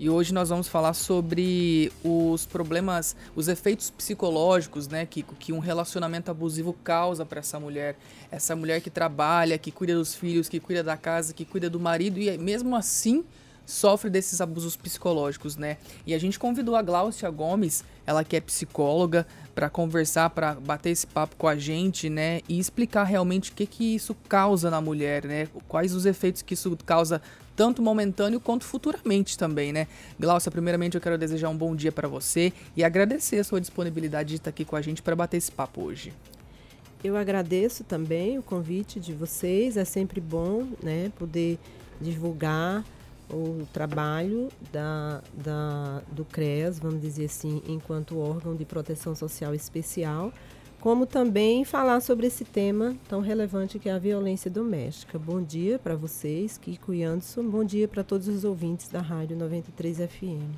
E hoje nós vamos falar sobre os problemas, os efeitos psicológicos, né, Kiko, que um relacionamento abusivo causa para essa mulher. Essa mulher que trabalha, que cuida dos filhos, que cuida da casa, que cuida do marido e mesmo assim sofre desses abusos psicológicos, né? E a gente convidou a Glaucia Gomes, ela que é psicóloga, para conversar, para bater esse papo com a gente, né? E explicar realmente o que que isso causa na mulher, né? Quais os efeitos que isso causa tanto momentâneo quanto futuramente também, né? Glaucia, primeiramente eu quero desejar um bom dia para você e agradecer a sua disponibilidade de estar aqui com a gente para bater esse papo hoje. Eu agradeço também o convite de vocês, é sempre bom, né, poder divulgar o trabalho da, da, do CREAS, vamos dizer assim, enquanto órgão de proteção social especial, como também falar sobre esse tema tão relevante que é a violência doméstica. Bom dia para vocês, Kiko e Anderson. Bom dia para todos os ouvintes da Rádio 93 FM.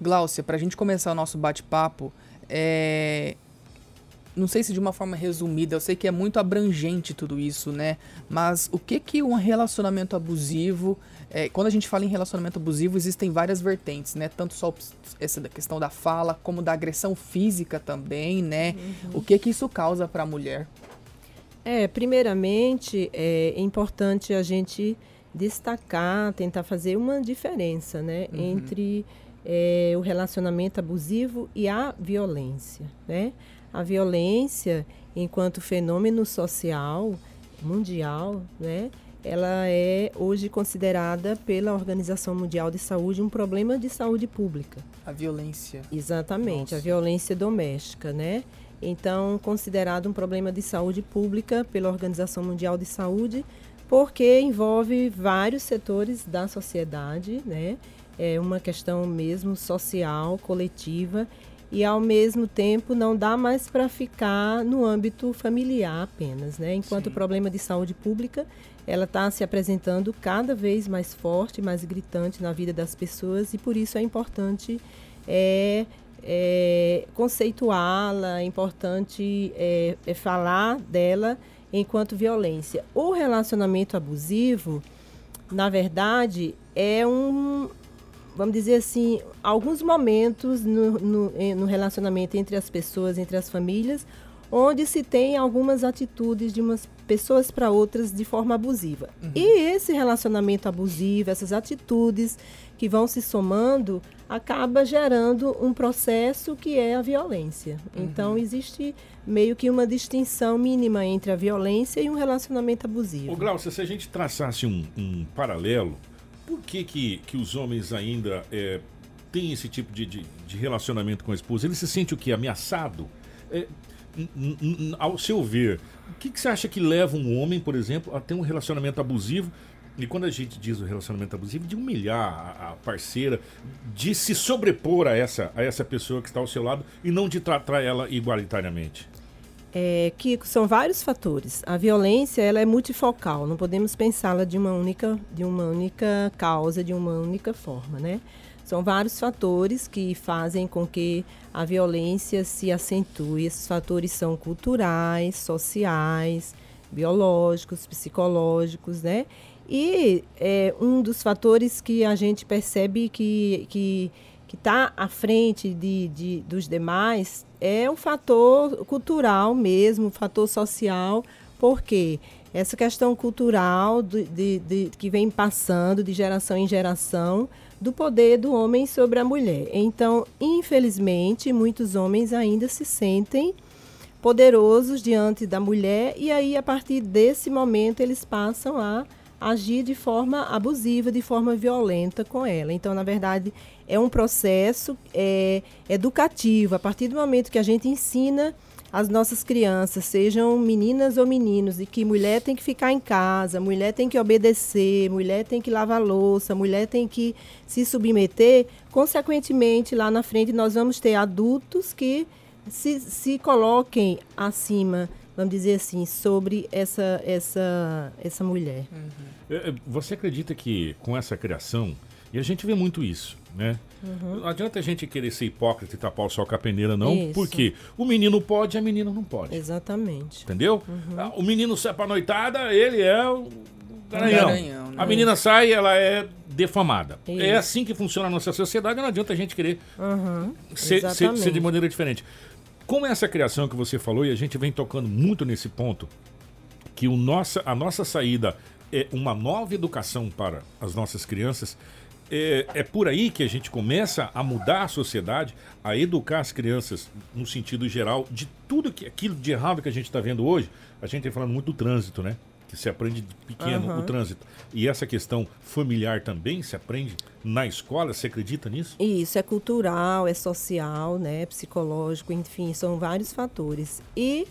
Gláucia, para a gente começar o nosso bate-papo, é... não sei se de uma forma resumida, eu sei que é muito abrangente tudo isso, né? Mas o que que um relacionamento abusivo é, quando a gente fala em relacionamento abusivo, existem várias vertentes, né? Tanto só essa da questão da fala, como da agressão física também, né? Uhum. O que que isso causa para a mulher? É, primeiramente, é importante a gente destacar, tentar fazer uma diferença, né? Uhum. Entre é, o relacionamento abusivo e a violência, né? A violência, enquanto fenômeno social mundial, né? ela é hoje considerada pela Organização Mundial de Saúde um problema de saúde pública. A violência. Exatamente, Nossa. a violência doméstica, né? Então, considerado um problema de saúde pública pela Organização Mundial de Saúde, porque envolve vários setores da sociedade, né? É uma questão mesmo social, coletiva e ao mesmo tempo não dá mais para ficar no âmbito familiar apenas, né? Enquanto Sim. o problema de saúde pública ela está se apresentando cada vez mais forte, mais gritante na vida das pessoas e por isso é importante é, é, conceituá-la, é importante é, é falar dela enquanto violência. O relacionamento abusivo, na verdade, é um, vamos dizer assim, alguns momentos no, no, no relacionamento entre as pessoas, entre as famílias, onde se tem algumas atitudes de umas pessoas para outras de forma abusiva. Uhum. E esse relacionamento abusivo, essas atitudes que vão se somando, acaba gerando um processo que é a violência. Uhum. Então existe meio que uma distinção mínima entre a violência e um relacionamento abusivo. Ô Glaucia, se a gente traçasse um, um paralelo, por que, que, que os homens ainda é, têm esse tipo de, de, de, relacionamento com a esposa? Ele se sente o que? Ameaçado? É, ao seu ver, o que, que você acha que leva um homem, por exemplo, a ter um relacionamento abusivo? E quando a gente diz o relacionamento abusivo, de humilhar a, parceira, de se sobrepor a essa, a essa pessoa que está ao seu lado e não de tratar ela igualitariamente. É, Kiko, são vários fatores. A violência ela é multifocal, não podemos pensá-la de uma única, de uma única causa, de uma única forma, né? São vários fatores que fazem com que a violência se acentue. Esses fatores são culturais, sociais, biológicos, psicológicos, né? E é, um dos fatores que a gente percebe que que está à frente de, de, dos demais é um fator cultural mesmo, um fator social, porque essa questão cultural de, de, de, que vem passando de geração em geração do poder do homem sobre a mulher. Então, infelizmente, muitos homens ainda se sentem poderosos diante da mulher e aí a partir desse momento eles passam a agir de forma abusiva, de forma violenta com ela. Então, na verdade, é um processo é, educativo. A partir do momento que a gente ensina as nossas crianças, sejam meninas ou meninos, de que mulher tem que ficar em casa, mulher tem que obedecer, mulher tem que lavar louça, mulher tem que se submeter, consequentemente, lá na frente nós vamos ter adultos que se, se coloquem acima, vamos dizer assim, sobre essa, essa, essa mulher. Uhum. Você acredita que com essa criação, e a gente vê muito isso, né? Uhum. Não adianta a gente querer ser hipócrita e tapar o sol com a peneira, não, Isso. porque o menino pode e a menina não pode. Exatamente. Entendeu? Uhum. Ah, o menino sai pra noitada, ele é o Garanhão. Garanhão, né? A menina sai, ela é defamada. Isso. É assim que funciona a nossa sociedade, não adianta a gente querer Uhum, ser, ser- ser de maneira diferente. Como essa criação que você falou, e a gente vem tocando muito nesse ponto, que o nossa, a nossa saída é uma nova educação para as nossas crianças, é, é por aí que a gente começa a mudar a sociedade, a educar as crianças no sentido geral de tudo que aquilo de errado que a gente está vendo hoje. A gente está falando muito do trânsito, né? Que se aprende de pequeno Aham. o trânsito. E essa questão familiar também se aprende na escola. Você acredita nisso? Isso é cultural, é social, né, psicológico, enfim, são vários fatores. E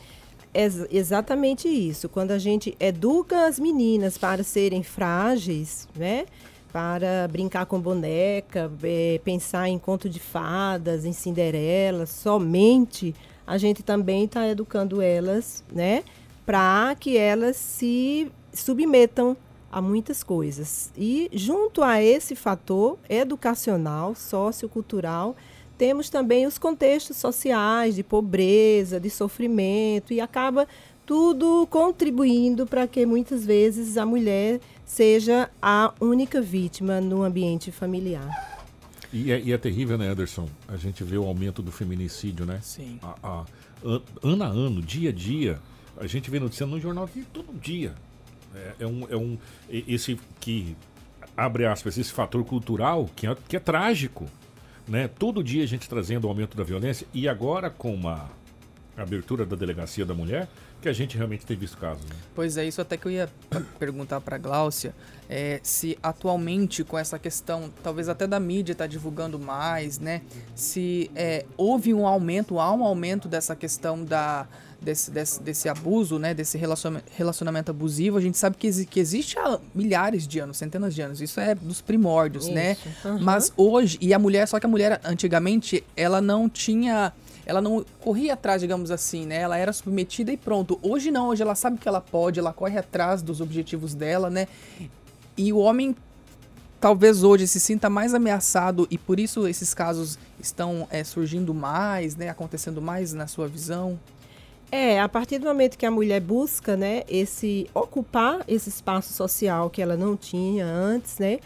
é ex- exatamente isso. Quando a gente educa as meninas para serem frágeis, né, para brincar com boneca, eh, pensar em conto de fadas, em Cinderela, somente a gente também está educando elas, né, para que elas se submetam a muitas coisas. E junto a esse fator educacional, sociocultural, temos também os contextos sociais de pobreza, de sofrimento e acaba tudo contribuindo para que muitas vezes a mulher seja a única vítima no ambiente familiar. E é, e é terrível, né, Ederson? A gente vê o aumento do feminicídio, né? Sim. A, a- an- ano a ano, dia a dia, a gente vê notícia no jornal aqui todo dia. É, é um, é um esse que abre aspas esse fator cultural que é, que é trágico, né? Todo dia a gente trazendo o aumento da violência e agora com a abertura da delegacia da mulher que a gente realmente tem visto casos. Né? Pois é, isso até que eu ia perguntar para Gláucia, é, se atualmente com essa questão, talvez até da mídia está divulgando mais, né? Se é, houve um aumento, há um aumento dessa questão da desse, desse, desse abuso, né? Desse relaciona- relacionamento abusivo. A gente sabe que, que existe há milhares de anos, centenas de anos. Isso é dos primórdios, né? Isso, aham. Mas hoje, e a mulher, só que a mulher antigamente, ela não tinha. Ela não corria atrás, digamos assim, né? Ela era submetida e pronto. Hoje não, hoje ela sabe que ela pode, ela corre atrás dos objetivos dela, né? E o homem talvez hoje se sinta mais ameaçado e por isso esses casos estão é, surgindo mais, né? Acontecendo mais na sua visão. É, a partir do momento que a mulher busca, né, esse ocupar esse espaço social que ela não tinha antes, né,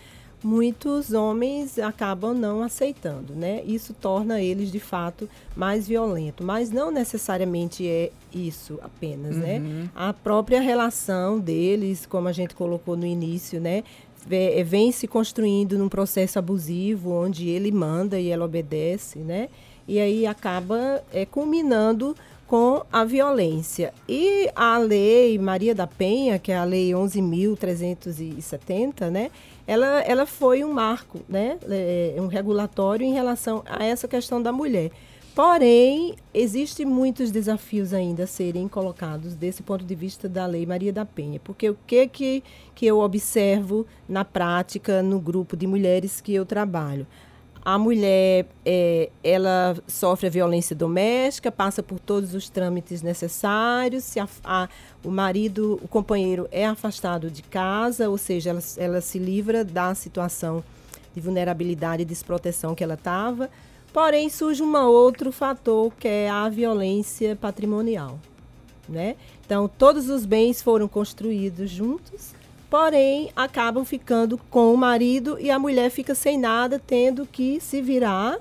muitos homens acabam não aceitando, né? Isso torna eles de fato mais violentos, mas não necessariamente é isso apenas, né? A própria relação deles, como a gente colocou no início, né, ve- vem se construindo num processo abusivo onde ele manda e ela obedece, né? E aí acaba é, culminando com a violência. E a lei Maria da Penha, que é a lei 11.370, né? Ela, ela foi um marco, né? É, um regulatório em relação a essa questão da mulher. Porém, existem muitos desafios ainda a serem colocados desse ponto de vista da Lei Maria da Penha. Porque o que, que, que eu observo na prática no grupo de mulheres que eu trabalho? A mulher, é, ela sofre a violência doméstica, passa por todos os trâmites necessários, se a, a- o marido, o companheiro é afastado de casa, ou seja, ela, ela se livra da situação de vulnerabilidade e desproteção que ela estava. Porém, surge um outro fator, que é a violência patrimonial. Né? Então, todos os bens foram construídos juntos, porém, acabam ficando com o marido e a mulher fica sem nada, tendo que se virar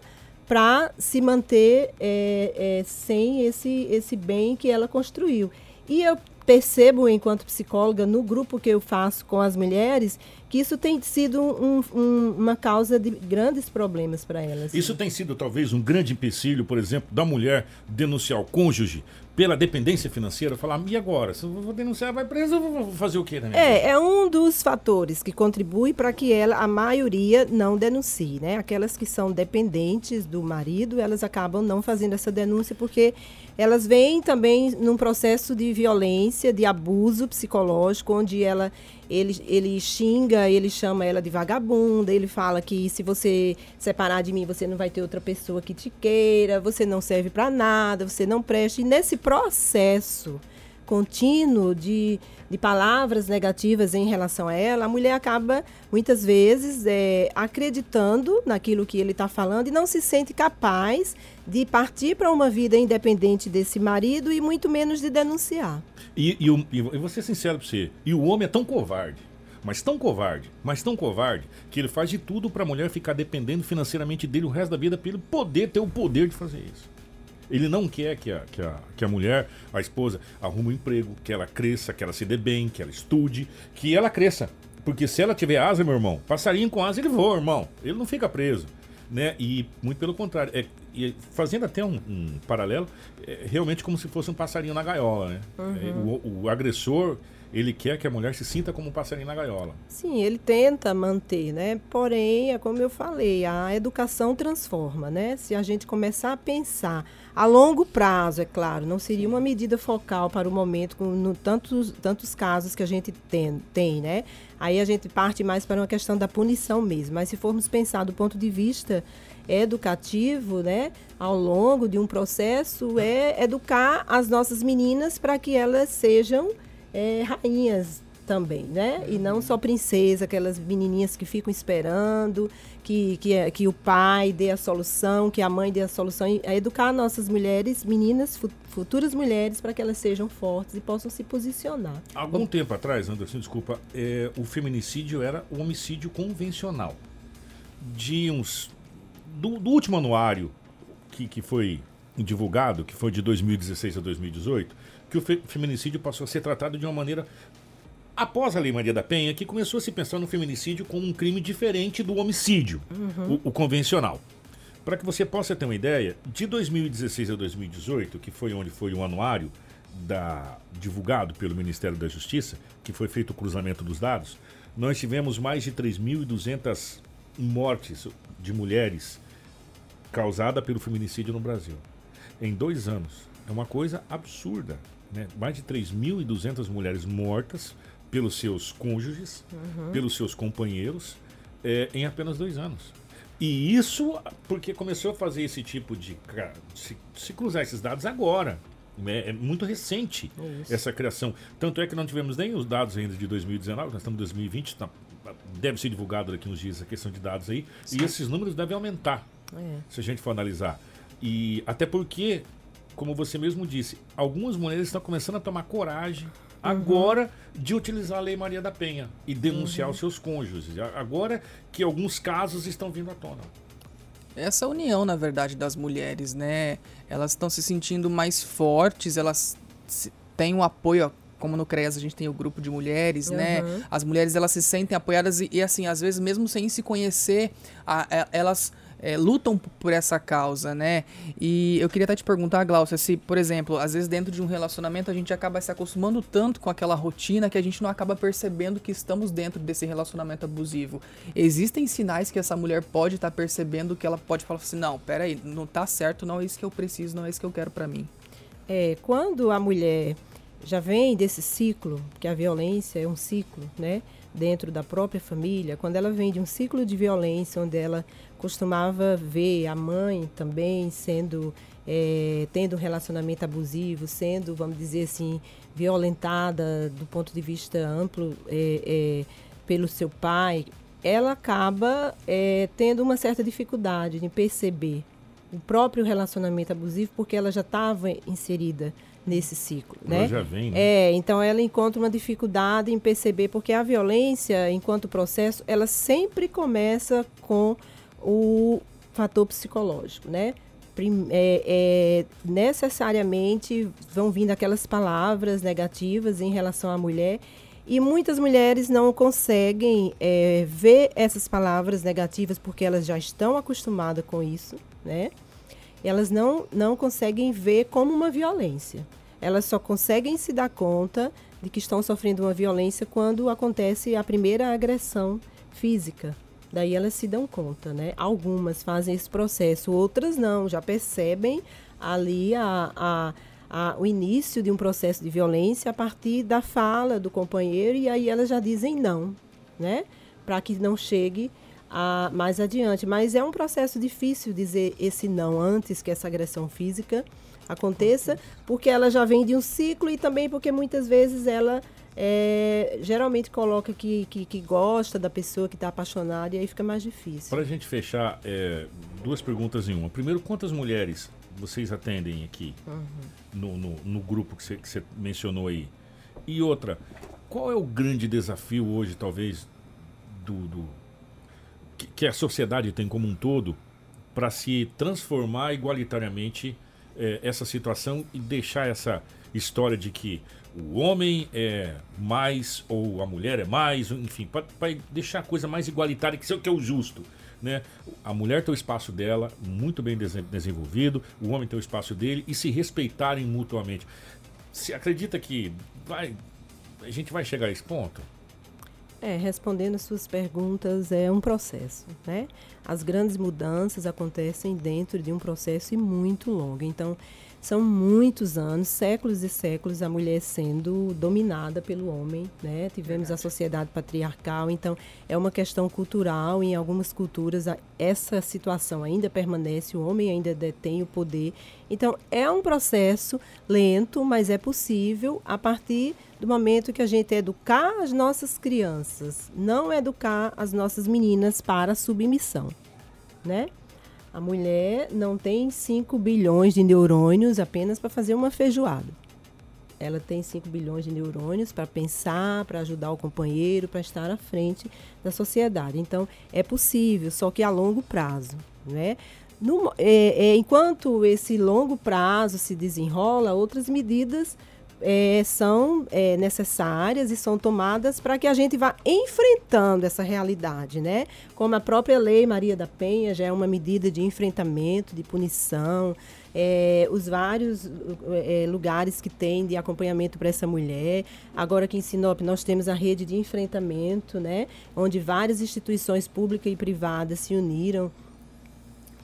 para se manter é, é, sem esse, esse bem que ela construiu. E eu percebo, enquanto psicóloga, no grupo que eu faço com as mulheres, que isso tem sido um- um- uma causa de grandes problemas para elas. Isso tem sido talvez um grande empecilho, por exemplo, da mulher denunciar o cônjuge pela dependência financeira, falar, e agora? Se eu vou denunciar, vai preso, eu vou fazer o quê, né? minha vida?" É, é um dos fatores que contribui para que ela, a maioria não denuncie, né? Aquelas que são dependentes do marido, elas acabam não fazendo essa denúncia porque elas vêm também num processo de violência, de abuso psicológico, onde ela ele, ele xinga, ele chama ela de vagabunda, ele fala que se você separar de mim, você não vai ter outra pessoa que te queira, você não serve para nada, você não presta. E nesse processo contínuo de, de palavras negativas em relação a ela, a mulher acaba, muitas vezes, é, acreditando naquilo que ele está falando e não se sente capaz de partir para uma vida independente desse marido e muito menos de denunciar. E, e, o- e vou ser sincero pra você, e o homem é tão covarde. mas tão covarde, mas tão covarde, que ele faz de tudo para a mulher ficar dependendo financeiramente dele o resto da vida para ele poder ter o poder de fazer isso. Ele não quer que a, que, a, que a mulher, a esposa, arrume um emprego, que ela cresça, que ela se dê bem, que ela estude, que ela cresça. Porque se ela tiver asa, meu irmão, passarinho com asa ele voa, irmão. Ele não fica preso. Né? E muito pelo contrário. É, fazendo até um, um paralelo, é realmente como se fosse um passarinho na gaiola. Né? Uhum. É, o, o agressor ele quer que a mulher se sinta como um passarinho na gaiola. Sim, ele tenta manter, né? Porém, é como eu falei, a educação transforma, né? Se a gente começar a pensar a longo prazo, é claro, não seria uma medida focal para o momento, com no, tantos, tantos casos que a gente tem, tem, né? Aí a gente parte mais para uma questão da punição mesmo. Mas se formos pensar do ponto de vista educativo, né, ao longo de um processo, é educar as nossas meninas para que elas sejam é, rainhas também, né? E não só princesa, aquelas menininhas que ficam esperando que, que, que o pai dê a solução, que a mãe dê a solução. É educar nossas mulheres, meninas, futuras mulheres, para que elas sejam fortes e possam se posicionar. Algum tempo atrás, Anderson, desculpa, é, o feminicídio era o homicídio convencional. De uns. Do, do último anuário que, que foi divulgado, que foi de 2016 a 2018 que o feminicídio passou a ser tratado de uma maneira após a Lei Maria da Penha, que começou a se pensar no feminicídio como um crime diferente do homicídio, uhum. o, o, convencional. Para que você possa ter uma ideia, de 2016 a 2018, que foi onde foi o anuário da, divulgado pelo Ministério da Justiça, que foi feito o cruzamento dos dados, nós tivemos mais de 3.200 mortes de mulheres causada pelo feminicídio no Brasil. Em dois anos. É uma coisa absurda né, mais de 3.200 mulheres mortas pelos seus cônjuges, uhum. pelos seus companheiros, é, em apenas dois anos. E isso porque começou a fazer esse tipo de. Se, se cruzar esses dados agora. É, é muito recente é essa criação. Tanto é que não tivemos nem os dados ainda de 2019, nós estamos em 2020, tá, deve ser divulgado daqui uns dias a questão de dados aí. Sim. E esses números devem aumentar, é. se a gente for analisar. E até porque como você mesmo disse, algumas mulheres estão começando a tomar coragem. Agora de utilizar a Lei Maria da Penha e denunciar uhum. os seus cônjuges. Agora que alguns casos estão vindo à tona. Essa união, na verdade, das mulheres, né? Elas estão se sentindo mais fortes, elas têm um apoio como no CREAS a gente tem o grupo de mulheres, né? uhum. né? As mulheres elas se sentem apoiadas e, e, assim, às vezes mesmo sem se conhecer, a, a, elas é, lutam por essa causa, né? E eu queria até te perguntar, Glaucia, se, por exemplo, às vezes dentro de um relacionamento a gente acaba se acostumando tanto com aquela rotina que a gente não acaba percebendo que estamos dentro desse relacionamento abusivo. Existem sinais que essa mulher pode estar tá percebendo que ela pode falar assim, não, peraí, não tá certo, não é isso que eu preciso, não é isso que eu quero para mim. É, quando a mulher já vem desse ciclo, que a violência é um ciclo, né? Dentro da própria família, quando ela vem de um ciclo de violência, onde ela costumava ver a mãe também sendo é, tendo um relacionamento abusivo, sendo, vamos dizer assim, violentada do ponto de vista amplo é, é, pelo seu pai, ela acaba é, tendo uma certa dificuldade de perceber o próprio relacionamento abusivo porque ela já estava inserida nesse ciclo, ela né? Já vem, né? É, então ela encontra uma dificuldade em perceber porque a violência, enquanto processo, ela sempre começa com o fator psicológico, né? É, é, necessariamente vão vindo aquelas palavras negativas em relação à mulher e muitas mulheres não conseguem é, ver essas palavras negativas porque elas já estão acostumadas com isso, né? Elas não, não conseguem ver como uma violência. Elas só conseguem se dar conta de que estão sofrendo uma violência quando acontece a primeira agressão física, Daí elas se dão conta, né? Algumas fazem esse processo, outras não, já percebem ali a, a, a, o início de um processo de violência a partir da fala do companheiro e aí elas já dizem não, né? Para que não chegue a, mais adiante. Mas é um processo difícil dizer esse não antes que essa agressão física aconteça, porque ela já vem de um ciclo e também porque muitas vezes ela é, geralmente coloca que, que, que, gosta da pessoa, que está apaixonada, e aí fica mais difícil. Para a gente fechar, é, duas perguntas em uma. Primeiro, quantas mulheres vocês atendem aqui uhum. no, no, no, grupo que você, mencionou aí? E outra, qual é o grande desafio hoje, talvez, do, do que, que, a sociedade tem como um todo para se transformar igualitariamente é, essa situação e deixar essa história de que o homem é mais ou a mulher é mais, enfim, para deixar a coisa mais igualitária, que isso é o que é o justo. Né? A mulher tem o espaço dela, muito bem desenvolvido, o homem tem o espaço dele e se respeitarem mutuamente. Você acredita que vai, a gente vai chegar a esse ponto? É, respondendo as suas perguntas, é um processo, né? As grandes mudanças acontecem dentro de um processo muito longo. Então, são muitos anos, séculos e séculos, a mulher sendo dominada pelo homem, né? Tivemos a sociedade patriarcal, então é uma questão cultural. Em algumas culturas, essa situação ainda permanece, o homem ainda detém o poder. Então, é um processo lento, mas é possível a partir do momento que a gente educar as nossas crianças, não educar as nossas meninas para submissão, né? A mulher não tem 5 bilhões de neurônios apenas para fazer uma feijoada. Ela tem 5 bilhões de neurônios para pensar, para ajudar o companheiro, para estar à frente da sociedade. Então, é possível, só que a longo prazo. Né? No, é, é, enquanto esse longo prazo se desenrola, outras medidas é, são é, necessárias e são tomadas para que a gente vá enfrentando essa realidade, né? Como a própria lei Maria da Penha já é uma medida de enfrentamento, de punição, é, os vários é, lugares que tem de acompanhamento para essa mulher. Agora aqui em Sinop nós temos a rede de enfrentamento, né? Onde várias instituições públicas e privadas se uniram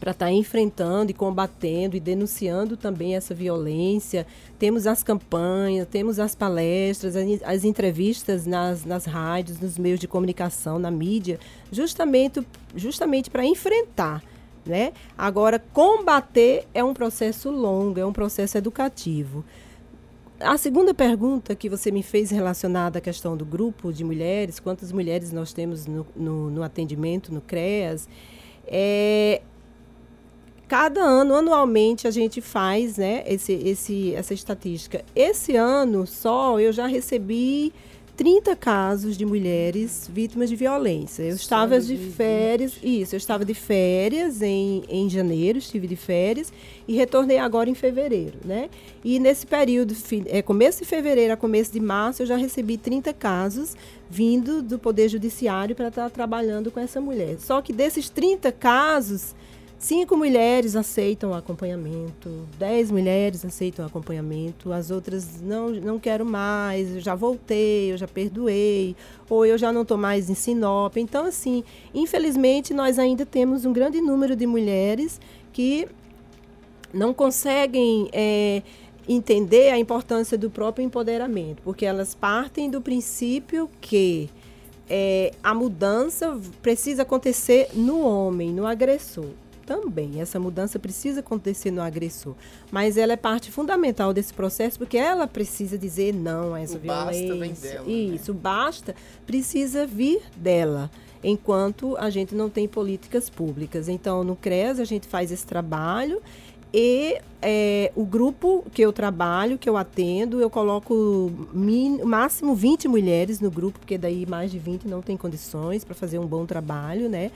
para estar tá enfrentando e combatendo e denunciando também essa violência. Temos as campanhas, temos as palestras, as entrevistas nas, nas rádios, nos meios de comunicação, na mídia, justamente, justamente para enfrentar. Né? Agora, combater é um processo longo, é um processo educativo. A segunda pergunta que você me fez relacionada à questão do grupo de mulheres, quantas mulheres nós temos no, no, no atendimento, no CREAS, é, cada ano, anualmente, a gente faz né, esse, esse, essa estatística. Esse ano só eu já recebi 30 casos de mulheres vítimas de violência. Eu estava de férias, isso, eu estava de férias em, em janeiro, estive de férias e retornei agora em fevereiro, né? E nesse período, é, começo de fevereiro a começo de março, eu já recebi 30 casos vindo do Poder Judiciário para estar trabalhando com essa mulher. Só que desses 30 casos, Cinco mulheres aceitam acompanhamento, dez mulheres aceitam acompanhamento, as outras não, não quero mais, eu já voltei, eu já perdoei, ou eu já não estou mais em Sinop. Então, assim, infelizmente, nós ainda temos um grande número de mulheres que não conseguem é, entender a importância do próprio empoderamento, porque elas partem do princípio que é, a mudança precisa acontecer no homem, no agressor também. Essa mudança precisa acontecer no agressor. Mas ela é parte fundamental desse processo, porque ela precisa dizer não a essa o violência. Basta vem dela, né? Isso, né? basta precisa vir dela enquanto a gente não tem políticas públicas. Então, no CRES, a gente faz esse trabalho e é, o grupo que eu trabalho, que eu atendo, eu coloco min, máximo 20 mulheres no grupo, porque daí mais de 20 não tem condições para fazer um bom trabalho, né?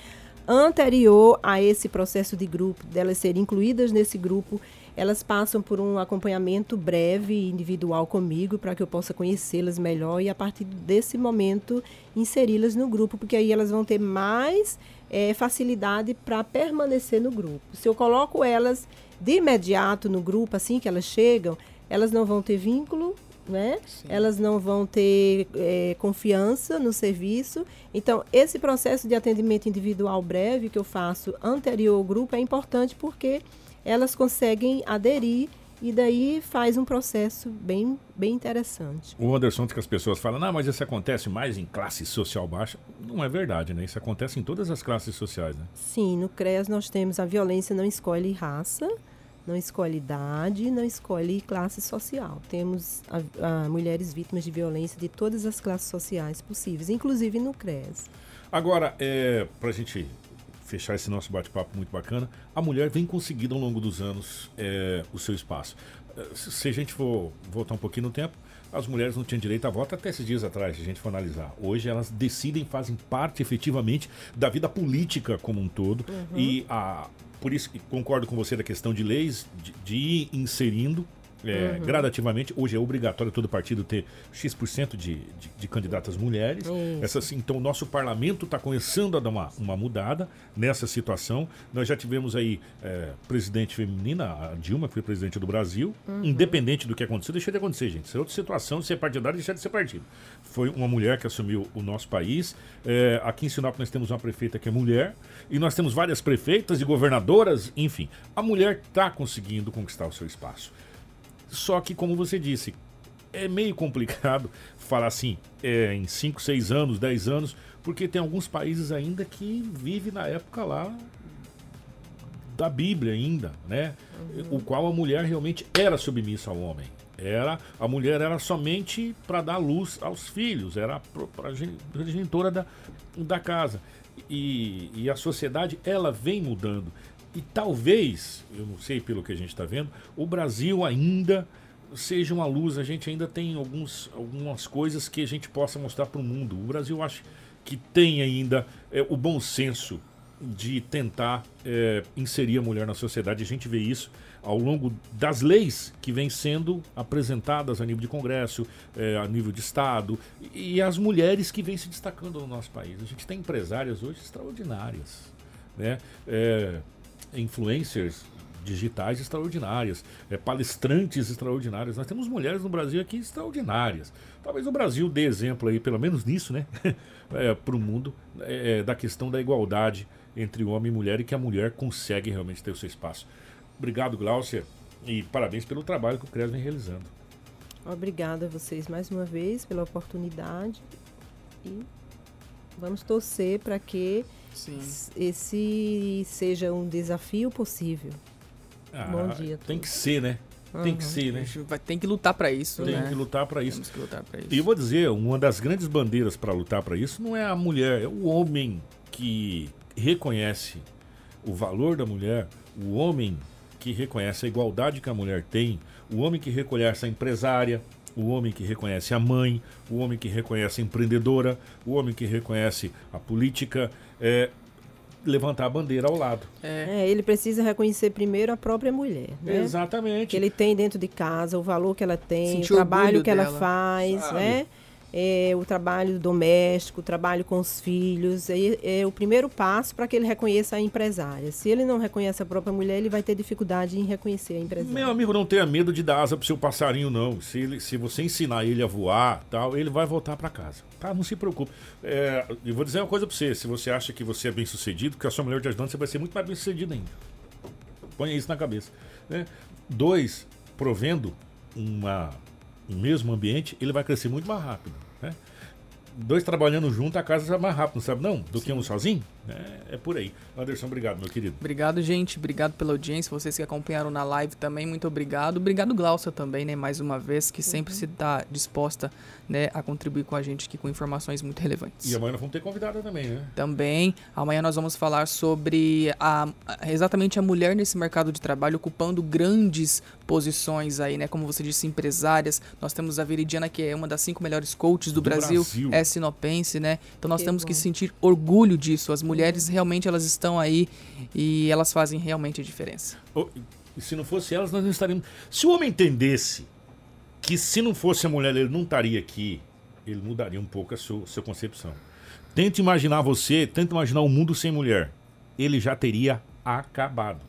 Anterior a esse processo de grupo, delas serem incluídas nesse grupo, elas passam por um acompanhamento breve e individual comigo para que eu possa conhecê-las melhor e a partir desse momento inseri-las no grupo, porque aí elas vão ter mais é, facilidade para permanecer no grupo. Se eu coloco elas de imediato no grupo, assim que elas chegam, elas não vão ter vínculo né? Elas não vão ter é, confiança no serviço. Então, esse processo de atendimento individual breve que eu faço anterior ao grupo é importante porque elas conseguem aderir e daí faz um processo bem, bem interessante. O Anderson, que as pessoas falam, não, mas isso acontece mais em classe social baixa. Não é verdade, né? Isso acontece em todas as classes sociais, né? Sim, no CREAS nós temos a violência não escolhe raça, não escolhe idade, não escolhe classe social. Temos a, a mulheres vítimas de violência de todas as classes sociais possíveis, inclusive no CRES. Agora, é, para a gente fechar esse nosso bate-papo muito bacana, a mulher vem conseguindo ao longo dos anos é, o seu espaço. É, se a gente for voltar um pouquinho no tempo, as mulheres não tinham direito a voto até esses dias atrás, se a gente for analisar. Hoje elas decidem, fazem parte efetivamente da vida política como um todo. Uhum. E a, por isso concordo com você da questão de leis, de, de ir inserindo é, uhum. gradativamente. Hoje é obrigatório todo partido ter X% de, de, de candidatas mulheres. Essa, assim, então, o nosso parlamento está começando a dar uma, uma mudada nessa situação. Nós já tivemos aí é, presidente feminina, a Dilma, que foi presidente do Brasil. Uhum. Independente do que aconteceu, deixa de acontecer, gente. Isso é outra situação, se é partidário, deixa de ser partido. Foi uma mulher que assumiu o nosso país. É, aqui em Sinop nós temos uma prefeita que é mulher. E nós temos várias prefeitas e governadoras, enfim. A mulher está conseguindo conquistar o seu espaço. Só que, como você disse, é meio complicado falar assim, é, em 5, 6 anos, 10 anos, porque tem alguns países ainda que vivem na época lá da Bíblia ainda, né? Uhum. O qual a mulher realmente era submissa ao homem. Era a mulher era somente para dar luz aos filhos, era a genitora da, da casa. E, e a sociedade ela vem mudando. E talvez, eu não sei pelo que a gente está vendo, o Brasil ainda seja uma luz. A gente ainda tem alguns, algumas coisas que a gente possa mostrar para o mundo. O Brasil acho que tem ainda é, o bom senso de tentar é, inserir a mulher na sociedade. A gente vê isso ao longo das leis que vêm sendo apresentadas a nível de Congresso, é, a nível de Estado, e as mulheres que vêm se destacando no nosso país. A gente tem empresárias hoje extraordinárias. Né? É, influencers digitais extraordinárias, é, palestrantes extraordinários. Nós temos mulheres no Brasil aqui extraordinárias. Talvez o Brasil dê exemplo aí, pelo menos nisso, né? é, para o mundo, é, da questão da igualdade entre homem e mulher e que a mulher consegue realmente ter o seu espaço. Obrigado, Glaucia, e parabéns pelo trabalho que o CRES vem realizando. Obrigada a vocês mais uma vez pela oportunidade e vamos torcer para que Sim. esse seja um desafio possível. Ah, Bom dia. Tem que ser, né? Uhum. Tem que ser, né? Vai, tem que lutar para isso, tem né? que lutar para isso. Temos que lutar para isso. E eu vou dizer, uma das grandes bandeiras para lutar para isso não é a mulher, é o homem que reconhece o valor da mulher, o homem que reconhece a igualdade que a mulher tem, o homem que reconhece a empresária, o homem que reconhece a mãe, o homem que reconhece a empreendedora, o homem que reconhece a política, é, levantar a bandeira ao lado. É. é. ele precisa reconhecer primeiro a própria mulher, né? Exatamente. Que ele tem dentro de casa, o valor que ela tem, Sentir o trabalho que dela, ela faz, sabe? né? É, o trabalho doméstico, o trabalho com os filhos, é, é o primeiro passo para que ele reconheça a empresária. Se ele não reconhece a própria mulher, ele vai ter dificuldade em reconhecer a empresária. Meu amigo, não tenha medo de dar asa para seu passarinho, não. Se, ele, se você ensinar ele a voar, tal, ele vai voltar para casa. Tá? Não se preocupe. É, eu vou dizer uma coisa para você. Se você acha que você é bem sucedido, que a sua mulher te ajudando, você vai ser muito mais bem sucedido ainda. Ponha isso na cabeça. Né? Dois, provendo uma mesmo ambiente, ele vai crescer muito mais rápido. Né? Dois trabalhando junto, a casa vai mais rápido, não sabe não? Do Sim. que um sozinho. É, é, por aí. Anderson, obrigado, meu querido. Obrigado, gente. Obrigado pela audiência. Vocês que acompanharam na live também, muito obrigado. Obrigado, Glaucia, também, né? Mais uma vez, que sempre uhum. se está disposta né, a contribuir com a gente aqui com informações muito relevantes. E amanhã nós vamos ter convidada também, né? Também. Amanhã nós vamos falar sobre a, exatamente a mulher nesse mercado de trabalho ocupando grandes posições aí, né? Como você disse, empresárias. Nós temos a Veridiana, que é uma das cinco melhores coaches do, do Brasil, Brasil, é sinopense, né? Então nós que temos bom. que sentir orgulho disso. As mulheres mulheres realmente elas estão aí e elas fazem realmente a diferença. E se não fosse elas, nós não estaríamos. Se o homem entendesse que se não fosse a mulher ele não estaria aqui, ele mudaria um pouco a sua, sua concepção. Tente imaginar você, tente imaginar o um mundo sem mulher. Ele já teria acabado.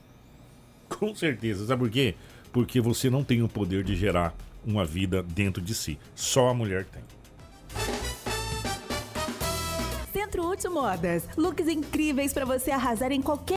Com certeza. Sabe por quê? Porque você não tem o poder de gerar uma vida dentro de si. Só a mulher tem. Centro Útil Modas. Looks incríveis para você arrasar em qualquer